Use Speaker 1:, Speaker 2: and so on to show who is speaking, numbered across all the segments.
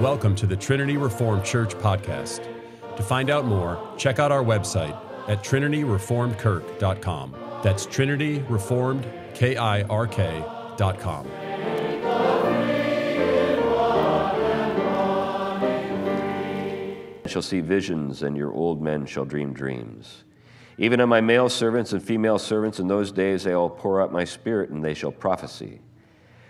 Speaker 1: Welcome to the Trinity Reformed Church podcast. To find out more, check out our website at trinityreformedkirk.com. That's Trinity Reformed, K I R K.com.
Speaker 2: shall see visions, and your old men shall dream dreams. Even on my male servants and female servants in those days I will pour out my spirit, and they shall prophesy.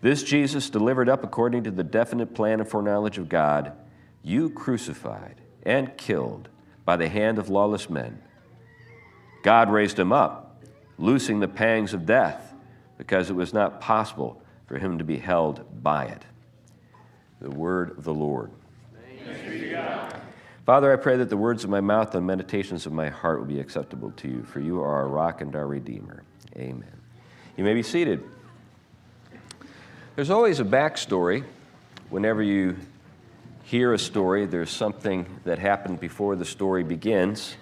Speaker 2: This Jesus, delivered up according to the definite plan and foreknowledge of God, you crucified and killed by the hand of lawless men. God raised him up, loosing the pangs of death, because it was not possible for him to be held by it. The word of the Lord. Father, I pray that the words of my mouth and meditations of my heart will be acceptable to you, for you are our rock and our redeemer. Amen. You may be seated. There's always a backstory. Whenever you hear a story, there's something that happened before the story begins.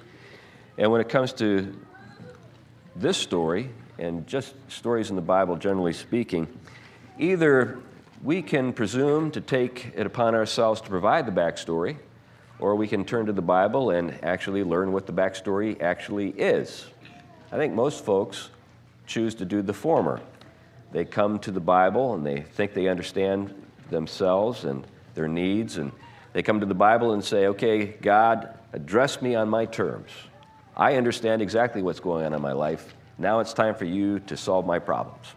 Speaker 2: And when it comes to this story, and just stories in the Bible generally speaking, either we can presume to take it upon ourselves to provide the backstory, or we can turn to the Bible and actually learn what the backstory actually is. I think most folks choose to do the former. They come to the Bible and they think they understand themselves and their needs, and they come to the Bible and say, Okay, God, address me on my terms. I understand exactly what's going on in my life. Now it's time for you to solve my problems.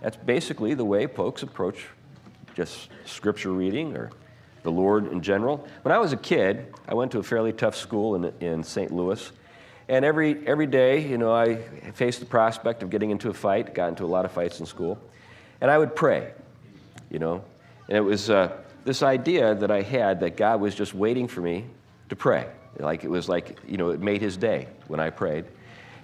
Speaker 2: That's basically the way folks approach just scripture reading or the Lord in general. When I was a kid, I went to a fairly tough school in, in St. Louis. And every, every day, you know, I faced the prospect of getting into a fight, got into a lot of fights in school. And I would pray, you know. And it was uh, this idea that I had that God was just waiting for me to pray. Like it was like, you know, it made his day when I prayed.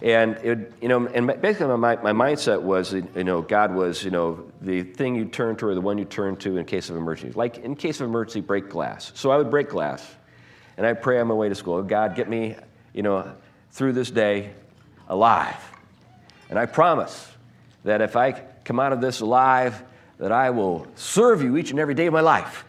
Speaker 2: And it, you know, and basically my, my mindset was, you know, God was, you know, the thing you turn to or the one you turn to in case of emergency. Like in case of emergency, break glass. So I would break glass, and I'd pray on my way to school. God, get me, you know, through this day alive. And I promise that if I come out of this alive, that I will serve you each and every day of my life.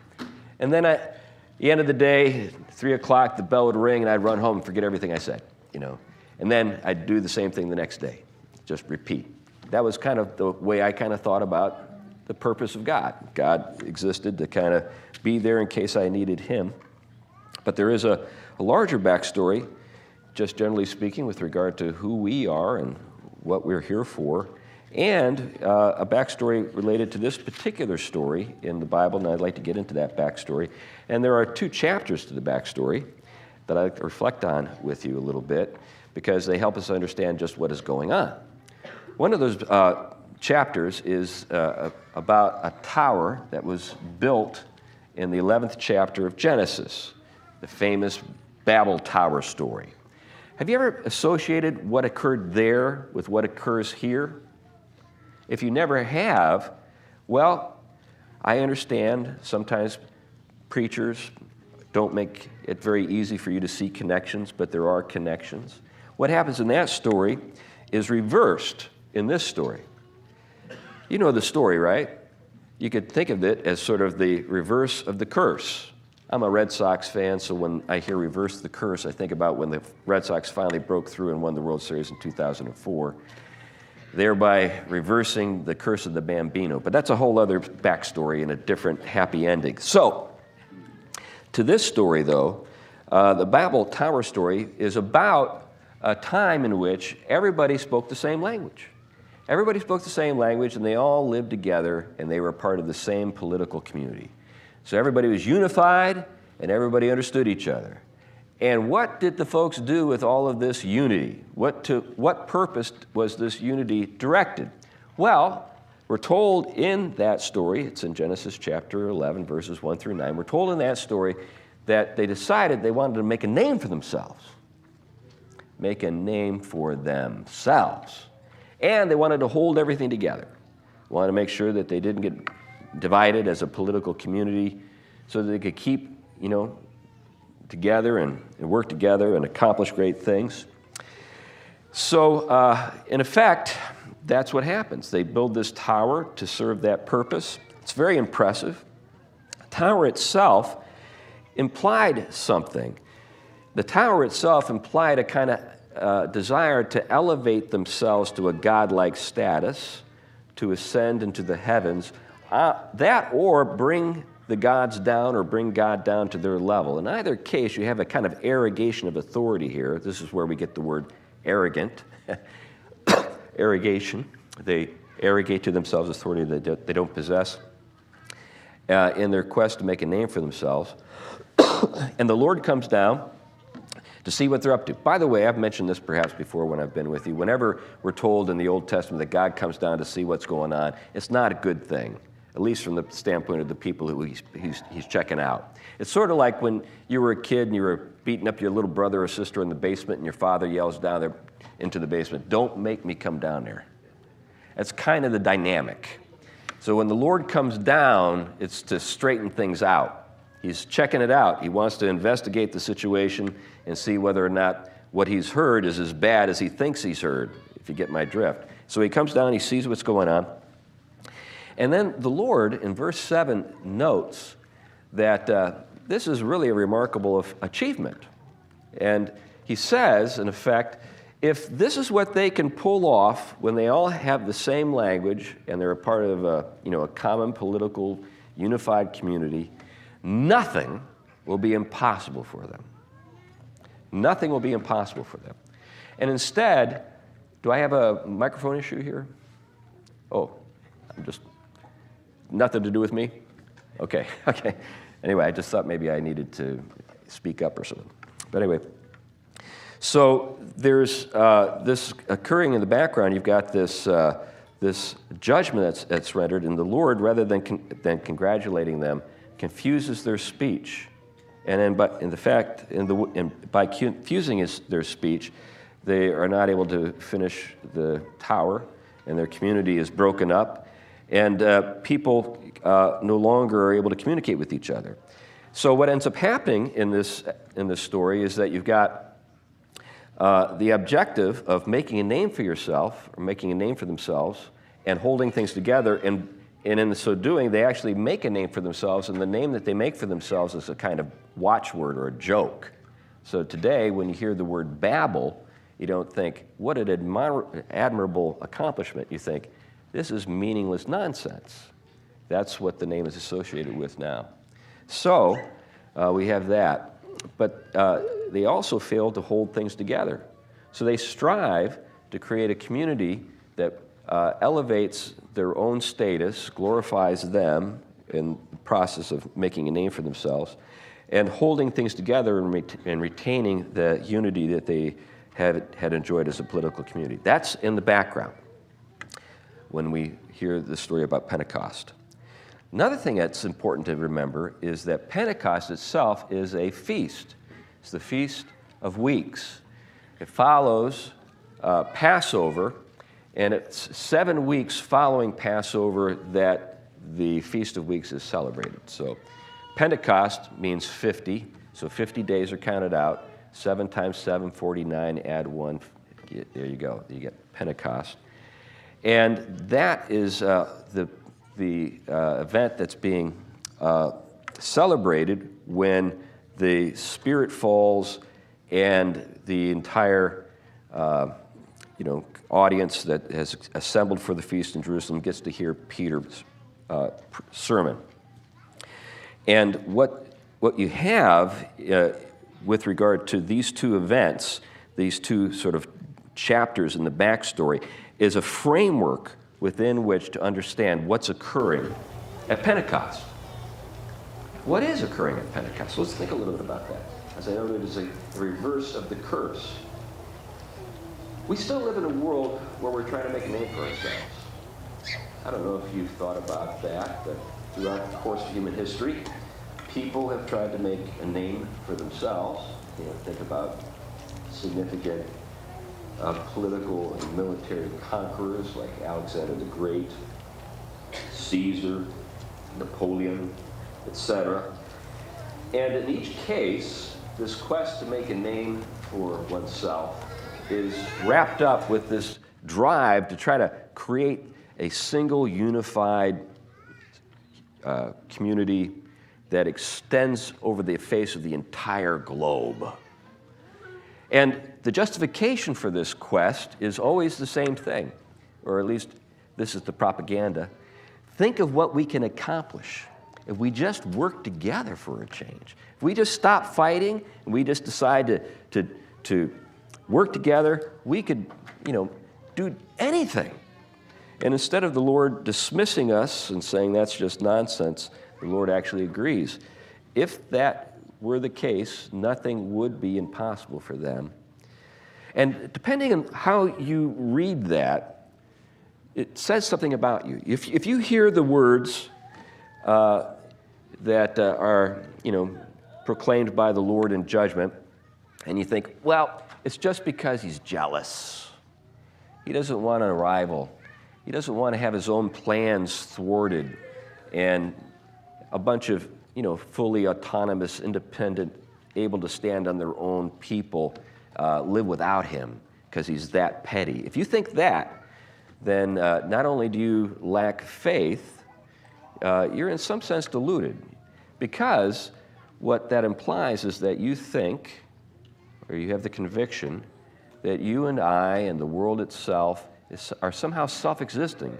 Speaker 2: And then at the end of the day, three o'clock, the bell would ring, and I'd run home and forget everything I said, you know. And then I'd do the same thing the next day, just repeat. That was kind of the way I kind of thought about the purpose of God. God existed to kind of be there in case I needed Him. But there is a, a larger backstory, just generally speaking, with regard to who we are and what we're here for, and uh, a backstory related to this particular story in the Bible, and I'd like to get into that backstory. And there are two chapters to the backstory that I reflect on with you a little bit because they help us understand just what is going on. One of those uh, chapters is uh, about a tower that was built in the 11th chapter of Genesis, the famous Babel Tower story. Have you ever associated what occurred there with what occurs here? If you never have, well, I understand sometimes preachers don't make it very easy for you to see connections, but there are connections. What happens in that story is reversed in this story. You know the story, right? You could think of it as sort of the reverse of the curse. I'm a Red Sox fan, so when I hear reverse the curse, I think about when the Red Sox finally broke through and won the World Series in 2004, thereby reversing the curse of the Bambino. But that's a whole other backstory and a different happy ending. So, to this story, though, uh, the Babel Tower story is about a time in which everybody spoke the same language. Everybody spoke the same language and they all lived together and they were part of the same political community. So everybody was unified and everybody understood each other. And what did the folks do with all of this unity? What, to, what purpose was this unity directed? Well, We're told in that story, it's in Genesis chapter 11, verses 1 through 9, we're told in that story that they decided they wanted to make a name for themselves. Make a name for themselves. And they wanted to hold everything together. Wanted to make sure that they didn't get divided as a political community so that they could keep, you know, together and, and work together and accomplish great things. So, uh, in effect, that's what happens. They build this tower to serve that purpose. It's very impressive. The tower itself implied something. The tower itself implied a kind of uh, desire to elevate themselves to a godlike status, to ascend into the heavens, uh, that or bring the gods down or bring God down to their level. In either case, you have a kind of arrogation of authority here. This is where we get the word arrogant. Arrogation. They arrogate to themselves authority that they don't possess uh, in their quest to make a name for themselves. and the Lord comes down to see what they're up to. By the way, I've mentioned this perhaps before when I've been with you. Whenever we're told in the Old Testament that God comes down to see what's going on, it's not a good thing, at least from the standpoint of the people who he's, he's, he's checking out. It's sort of like when you were a kid and you were beating up your little brother or sister in the basement and your father yells down there into the basement, Don't make me come down there. That's kind of the dynamic. So when the Lord comes down, it's to straighten things out. He's checking it out. He wants to investigate the situation and see whether or not what he's heard is as bad as he thinks he's heard, if you get my drift. So he comes down, he sees what's going on. And then the Lord, in verse 7, notes that uh, this is really a remarkable achievement. And he says, in effect, if this is what they can pull off when they all have the same language and they're a part of a, you know, a common political unified community, nothing will be impossible for them. Nothing will be impossible for them. And instead, do I have a microphone issue here? Oh, I'm just nothing to do with me? Okay, okay. Anyway, I just thought maybe I needed to speak up or something. But anyway, so there's uh, this occurring in the background. You've got this, uh, this judgment that's, that's rendered, and the Lord, rather than, con- than congratulating them, confuses their speech. And then, but in the fact, in the, in, by confusing his, their speech, they are not able to finish the tower, and their community is broken up, and uh, people uh, no longer are able to communicate with each other. So, what ends up happening in this, in this story is that you've got uh, the objective of making a name for yourself, or making a name for themselves, and holding things together. And, and in so doing, they actually make a name for themselves, and the name that they make for themselves is a kind of watchword or a joke. So today, when you hear the word Babel, you don't think, what an admir- admirable accomplishment. You think, this is meaningless nonsense. That's what the name is associated with now. So, uh, we have that but uh, they also fail to hold things together. So they strive to create a community that uh, elevates their own status, glorifies them in the process of making a name for themselves, and holding things together and, ret- and retaining the unity that they had, had enjoyed as a political community. That's in the background when we hear the story about Pentecost. Another thing that's important to remember is that Pentecost itself is a feast. It's the Feast of Weeks. It follows uh, Passover, and it's seven weeks following Passover that the Feast of Weeks is celebrated. So Pentecost means 50, so 50 days are counted out. 7 times 7, 49, add 1. There you go. You get Pentecost. And that is uh, the the uh, event that's being uh, celebrated when the Spirit falls and the entire uh, you know, audience that has assembled for the feast in Jerusalem gets to hear Peter's uh, sermon. And what, what you have uh, with regard to these two events, these two sort of chapters in the backstory, is a framework within which to understand what's occurring at Pentecost. What is occurring at Pentecost? Let's think a little bit about that. As I noted, it is a reverse of the curse. We still live in a world where we're trying to make a name for ourselves. I don't know if you've thought about that, but throughout the course of human history, people have tried to make a name for themselves. You know, think about significant uh, political and military conquerors like Alexander the Great, Caesar, Napoleon, etc. And in each case, this quest to make a name for oneself is wrapped up with this drive to try to create a single unified uh, community that extends over the face of the entire globe. And the justification for this quest is always the same thing, or at least this is the propaganda. Think of what we can accomplish if we just work together for a change. If we just stop fighting and we just decide to, to, to work together, we could, you know, do anything. And instead of the Lord dismissing us and saying that's just nonsense, the Lord actually agrees. If that were the case, nothing would be impossible for them. And depending on how you read that, it says something about you. If, if you hear the words uh, that uh, are, you know, proclaimed by the Lord in judgment, and you think, well, it's just because he's jealous. He doesn't want a rival. He doesn't want to have his own plans thwarted and a bunch of, you know, fully autonomous, independent, able to stand on their own people uh, live without him because he's that petty. If you think that, then uh, not only do you lack faith, uh, you're in some sense deluded because what that implies is that you think, or you have the conviction, that you and I and the world itself is, are somehow self existing,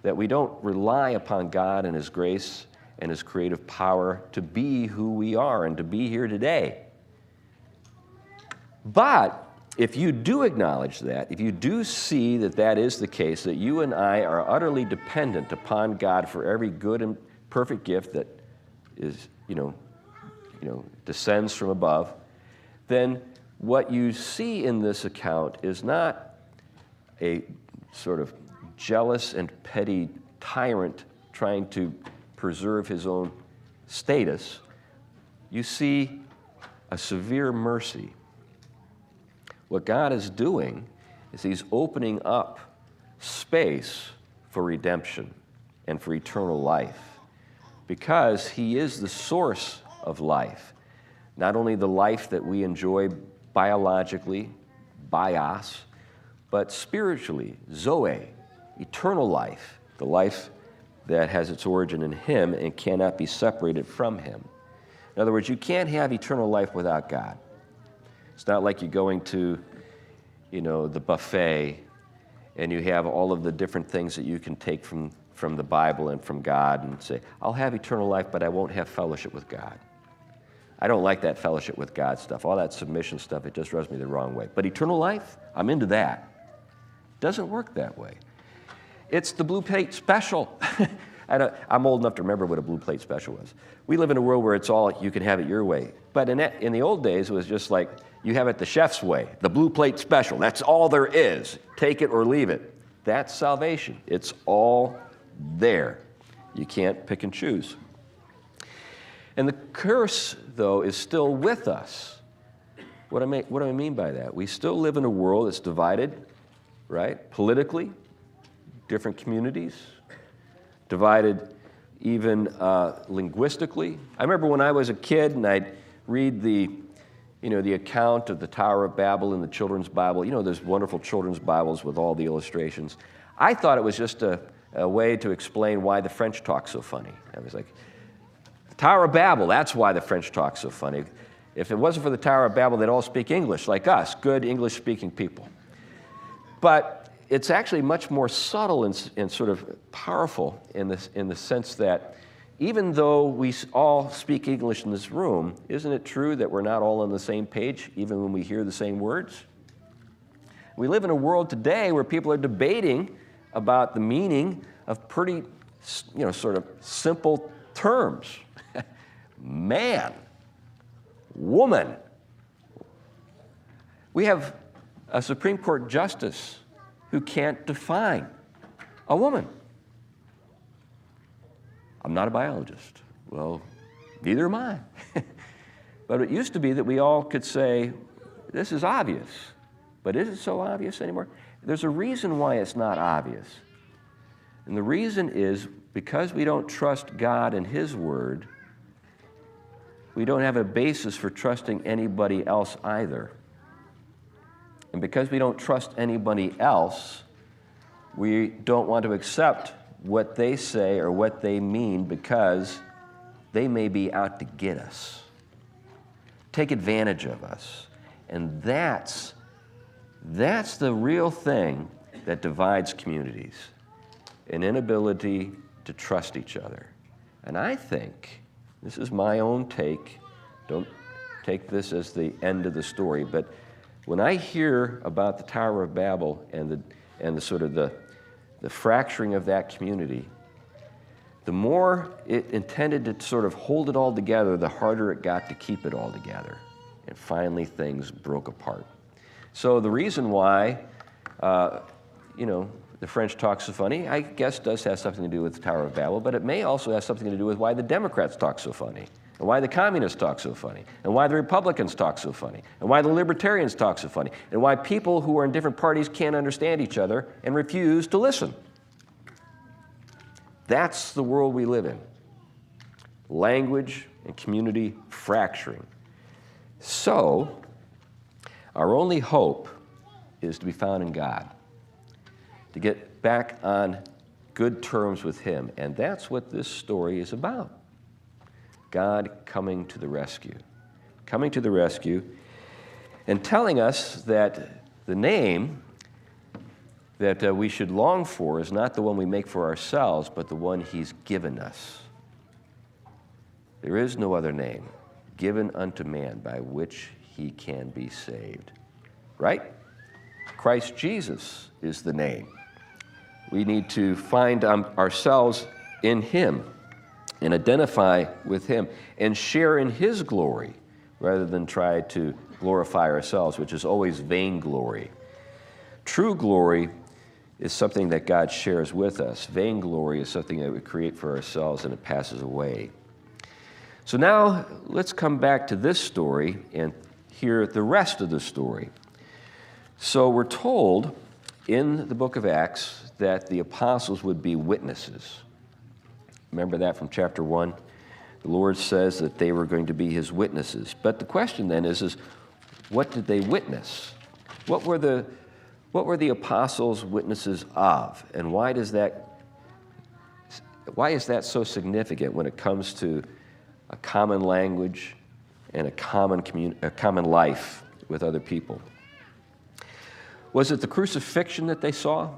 Speaker 2: that we don't rely upon God and His grace and His creative power to be who we are and to be here today. But if you do acknowledge that, if you do see that that is the case, that you and I are utterly dependent upon God for every good and perfect gift that is, you know, you know, descends from above, then what you see in this account is not a sort of jealous and petty tyrant trying to preserve his own status. You see a severe mercy. What God is doing is He's opening up space for redemption and for eternal life because He is the source of life. Not only the life that we enjoy biologically, bios, but spiritually, zoe, eternal life, the life that has its origin in Him and cannot be separated from Him. In other words, you can't have eternal life without God. It's not like you're going to, you know, the buffet and you have all of the different things that you can take from, from the Bible and from God and say, I'll have eternal life, but I won't have fellowship with God. I don't like that fellowship with God stuff. All that submission stuff, it just rubs me the wrong way. But eternal life, I'm into that. Doesn't work that way. It's the blue plate special. I am old enough to remember what a blue plate special was. We live in a world where it's all you can have it your way. But in, that, in the old days, it was just like you have it the chef's way, the blue plate special. That's all there is. Take it or leave it. That's salvation. It's all there. You can't pick and choose. And the curse, though, is still with us. What, I mean, what do I mean by that? We still live in a world that's divided, right? Politically, different communities, divided even uh, linguistically. I remember when I was a kid and I'd read the, you know, the account of the Tower of Babel in the children's Bible. You know, there's wonderful children's Bibles with all the illustrations. I thought it was just a, a way to explain why the French talk so funny. I was like, Tower of Babel, that's why the French talk so funny. If it wasn't for the Tower of Babel, they'd all speak English like us, good English speaking people. But it's actually much more subtle and, and sort of powerful in, this, in the sense that even though we all speak English in this room, isn't it true that we're not all on the same page, even when we hear the same words? We live in a world today where people are debating about the meaning of pretty, you know, sort of simple terms man, woman. We have a Supreme Court justice who can't define a woman. I'm not a biologist. Well, neither am I. but it used to be that we all could say, this is obvious. But is it so obvious anymore? There's a reason why it's not obvious. And the reason is because we don't trust God and His Word, we don't have a basis for trusting anybody else either. And because we don't trust anybody else, we don't want to accept what they say or what they mean because they may be out to get us, take advantage of us. And that's, that's the real thing that divides communities an inability to trust each other. And I think, this is my own take, don't take this as the end of the story, but when I hear about the Tower of Babel and the, and the sort of the, the fracturing of that community, the more it intended to sort of hold it all together, the harder it got to keep it all together. And finally, things broke apart. So, the reason why, uh, you know, the French talk so funny, I guess does have something to do with the Tower of Babel, but it may also have something to do with why the Democrats talk so funny, and why the communists talk so funny, and why the Republicans talk so funny, and why the libertarians talk so funny, and why people who are in different parties can't understand each other and refuse to listen. That's the world we live in language and community fracturing. So, our only hope is to be found in God, to get back on good terms with Him. And that's what this story is about God coming to the rescue. Coming to the rescue and telling us that the name that uh, we should long for is not the one we make for ourselves, but the one He's given us. There is no other name given unto man by which he can be saved. Right? Christ Jesus is the name. We need to find um, ourselves in Him and identify with Him and share in His glory rather than try to glorify ourselves, which is always vainglory. True glory is something that God shares with us. Vainglory is something that we create for ourselves and it passes away. So now let's come back to this story and hear the rest of the story. So we're told in the book of Acts that the apostles would be witnesses. Remember that from chapter 1? The Lord says that they were going to be his witnesses. But the question then is, is what did they witness? What were the what were the apostles witnesses of? And why does that why is that so significant when it comes to a common language and a common, commun- a common life with other people? Was it the crucifixion that they saw?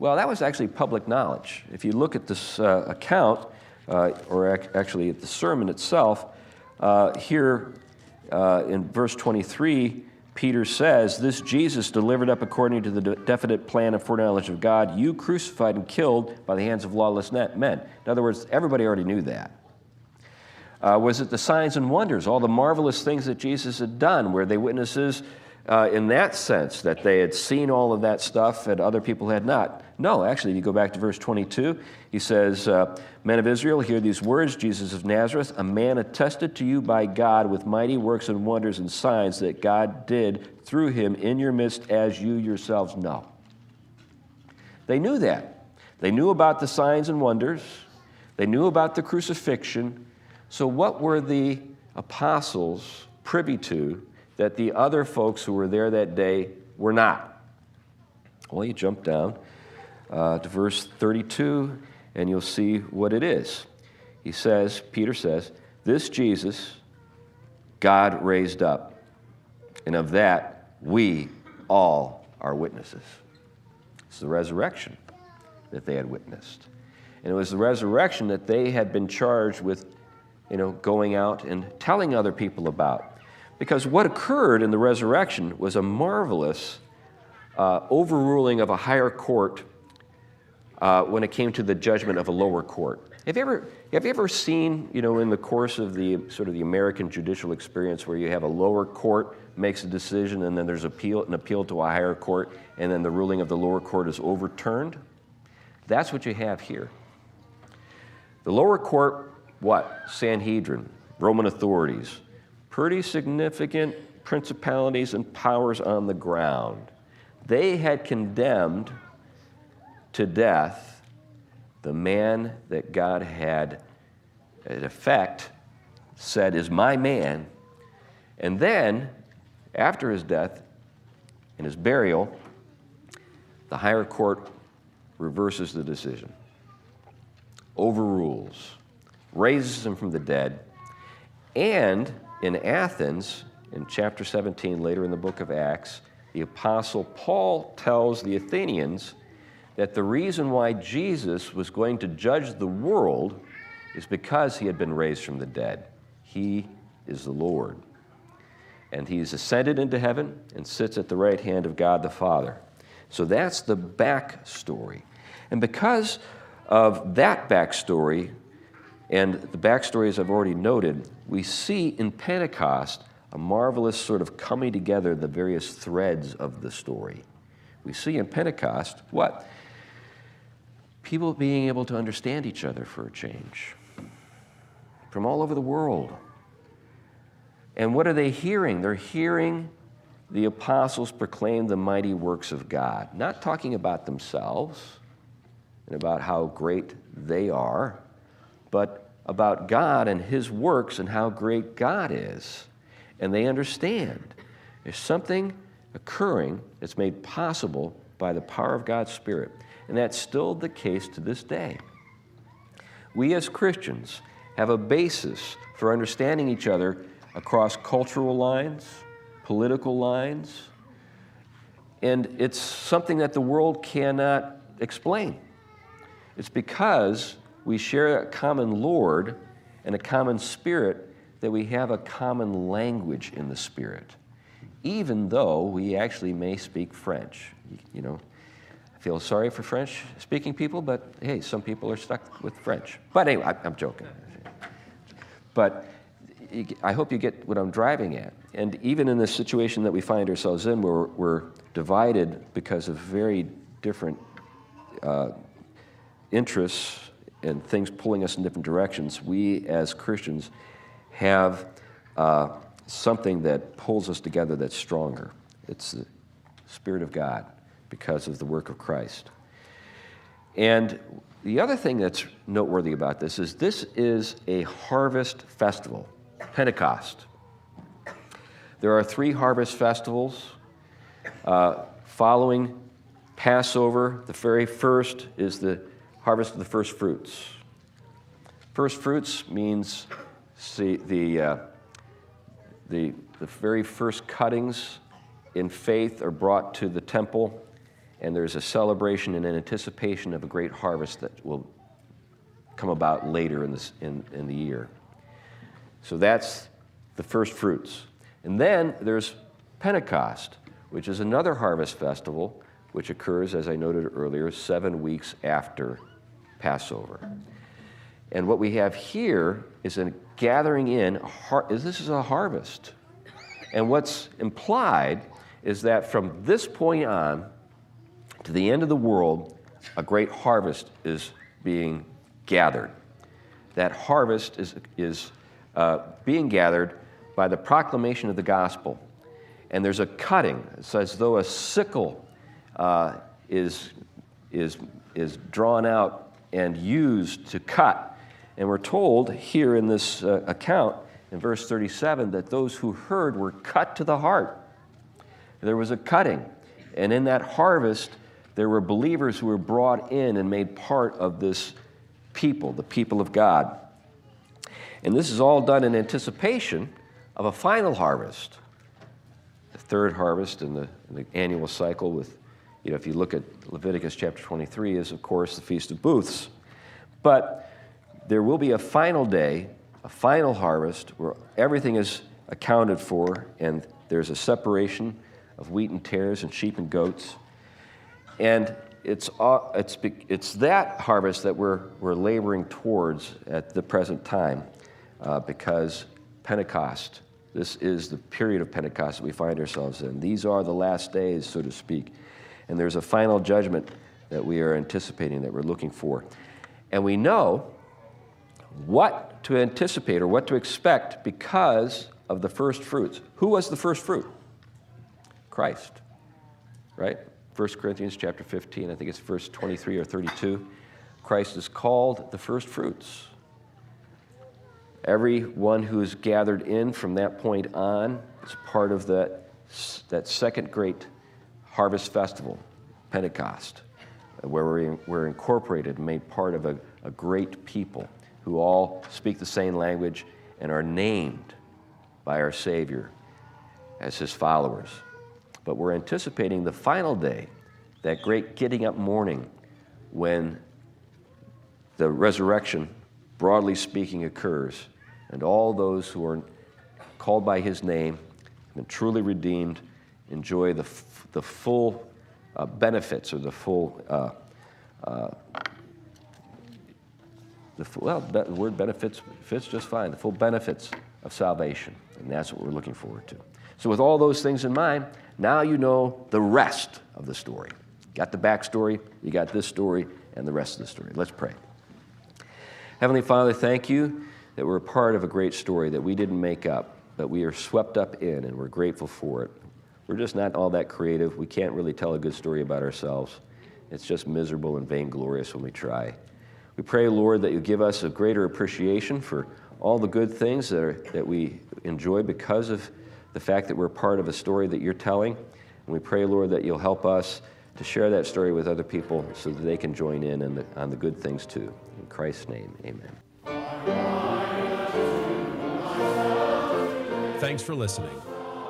Speaker 2: Well, that was actually public knowledge. If you look at this uh, account, uh, or ac- actually at the sermon itself, uh, here uh, in verse 23, Peter says, This Jesus delivered up according to the de- definite plan and foreknowledge of God, you crucified and killed by the hands of lawless men. In other words, everybody already knew that. Uh, was it the signs and wonders, all the marvelous things that Jesus had done? Were they witnesses uh, in that sense that they had seen all of that stuff and other people had not? No, actually, if you go back to verse 22, he says, uh, Men of Israel, hear these words Jesus of Nazareth, a man attested to you by God with mighty works and wonders and signs that God did through him in your midst, as you yourselves know. They knew that. They knew about the signs and wonders, they knew about the crucifixion. So, what were the apostles privy to that the other folks who were there that day were not? Well, you jump down uh, to verse 32 and you'll see what it is. He says, Peter says, This Jesus God raised up, and of that we all are witnesses. It's the resurrection that they had witnessed. And it was the resurrection that they had been charged with, you know, going out and telling other people about. Because what occurred in the resurrection was a marvelous uh, overruling of a higher court uh, when it came to the judgment of a lower court. Have you ever have you ever seen, you know, in the course of the sort of the American judicial experience where you have a lower court makes a decision and then there's appeal an appeal to a higher court and then the ruling of the lower court is overturned? That's what you have here. The lower court, what? Sanhedrin, Roman authorities, pretty significant principalities and powers on the ground. They had condemned to death the man that God had, in effect, said is my man. And then, after his death and his burial, the higher court reverses the decision, overrules, raises him from the dead, and in Athens, in chapter 17, later in the book of Acts, the apostle Paul tells the Athenians that the reason why Jesus was going to judge the world is because he had been raised from the dead. He is the Lord. And he's ascended into heaven and sits at the right hand of God the Father. So that's the backstory. And because of that backstory, and the backstory, as I've already noted, we see in Pentecost a marvelous sort of coming together the various threads of the story. We see in Pentecost what? People being able to understand each other for a change from all over the world. And what are they hearing? They're hearing the apostles proclaim the mighty works of God, not talking about themselves and about how great they are, but about God and His works and how great God is and they understand there's something occurring that's made possible by the power of God's Spirit. And that's still the case to this day. We as Christians have a basis for understanding each other across cultural lines, political lines, and it's something that the world cannot explain. It's because we share a common Lord and a common Spirit that we have a common language in the Spirit, even though we actually may speak French. You know, I feel sorry for French speaking people, but hey, some people are stuck with French. But anyway, I'm joking. But I hope you get what I'm driving at. And even in the situation that we find ourselves in, where we're divided because of very different uh, interests and things pulling us in different directions, we as Christians have uh, something that pulls us together that's stronger. It's the Spirit of God because of the work of Christ. And the other thing that's noteworthy about this is this is a harvest festival, Pentecost. There are three harvest festivals uh, following Passover. The very first is the harvest of the first fruits. First fruits means See, the, uh, the, the very first cuttings in faith are brought to the temple, and there's a celebration and an anticipation of a great harvest that will come about later in, this, in, in the year. So that's the first fruits. And then there's Pentecost, which is another harvest festival, which occurs, as I noted earlier, seven weeks after Passover. And what we have here is a gathering in, this is a harvest. And what's implied is that from this point on to the end of the world, a great harvest is being gathered. That harvest is, is uh, being gathered by the proclamation of the gospel. And there's a cutting. It's as though a sickle uh, is, is, is drawn out and used to cut and we're told here in this uh, account, in verse 37, that those who heard were cut to the heart. There was a cutting. And in that harvest, there were believers who were brought in and made part of this people, the people of God. And this is all done in anticipation of a final harvest, the third harvest in the, in the annual cycle. With, you know, if you look at Leviticus chapter 23, is of course the Feast of Booths. But there will be a final day, a final harvest, where everything is accounted for and there's a separation of wheat and tares and sheep and goats. And it's, it's, it's that harvest that we're, we're laboring towards at the present time uh, because Pentecost, this is the period of Pentecost that we find ourselves in. These are the last days, so to speak. And there's a final judgment that we are anticipating, that we're looking for. And we know what to anticipate or what to expect because of the first fruits. Who was the first fruit? Christ, right? 1 Corinthians chapter 15, I think it's verse 23 or 32. Christ is called the first fruits. Everyone who is gathered in from that point on is part of that, that second great harvest festival, Pentecost, uh, where we're, we're incorporated and made part of a, a great people who all speak the same language and are named by our Savior as his followers. But we're anticipating the final day, that great getting up morning when the resurrection, broadly speaking, occurs, and all those who are called by his name and truly redeemed enjoy the, f- the full uh, benefits or the full, uh, uh, the well, the word benefits fits just fine, the full benefits of salvation. And that's what we're looking forward to. So, with all those things in mind, now you know the rest of the story. Got the backstory, you got this story, and the rest of the story. Let's pray. Heavenly Father, thank you that we're a part of a great story that we didn't make up, but we are swept up in, and we're grateful for it. We're just not all that creative. We can't really tell a good story about ourselves. It's just miserable and vainglorious when we try. We pray, Lord, that you give us a greater appreciation for all the good things that, are, that we enjoy because of the fact that we're part of a story that you're telling. And we pray, Lord, that you'll help us to share that story with other people so that they can join in on the, on the good things too. In Christ's name, amen.
Speaker 1: Thanks for listening.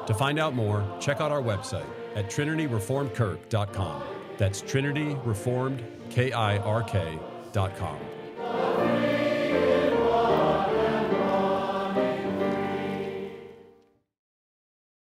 Speaker 1: To find out more, check out our website at trinityreformedkirk.com. That's trinityreformedkirk.com.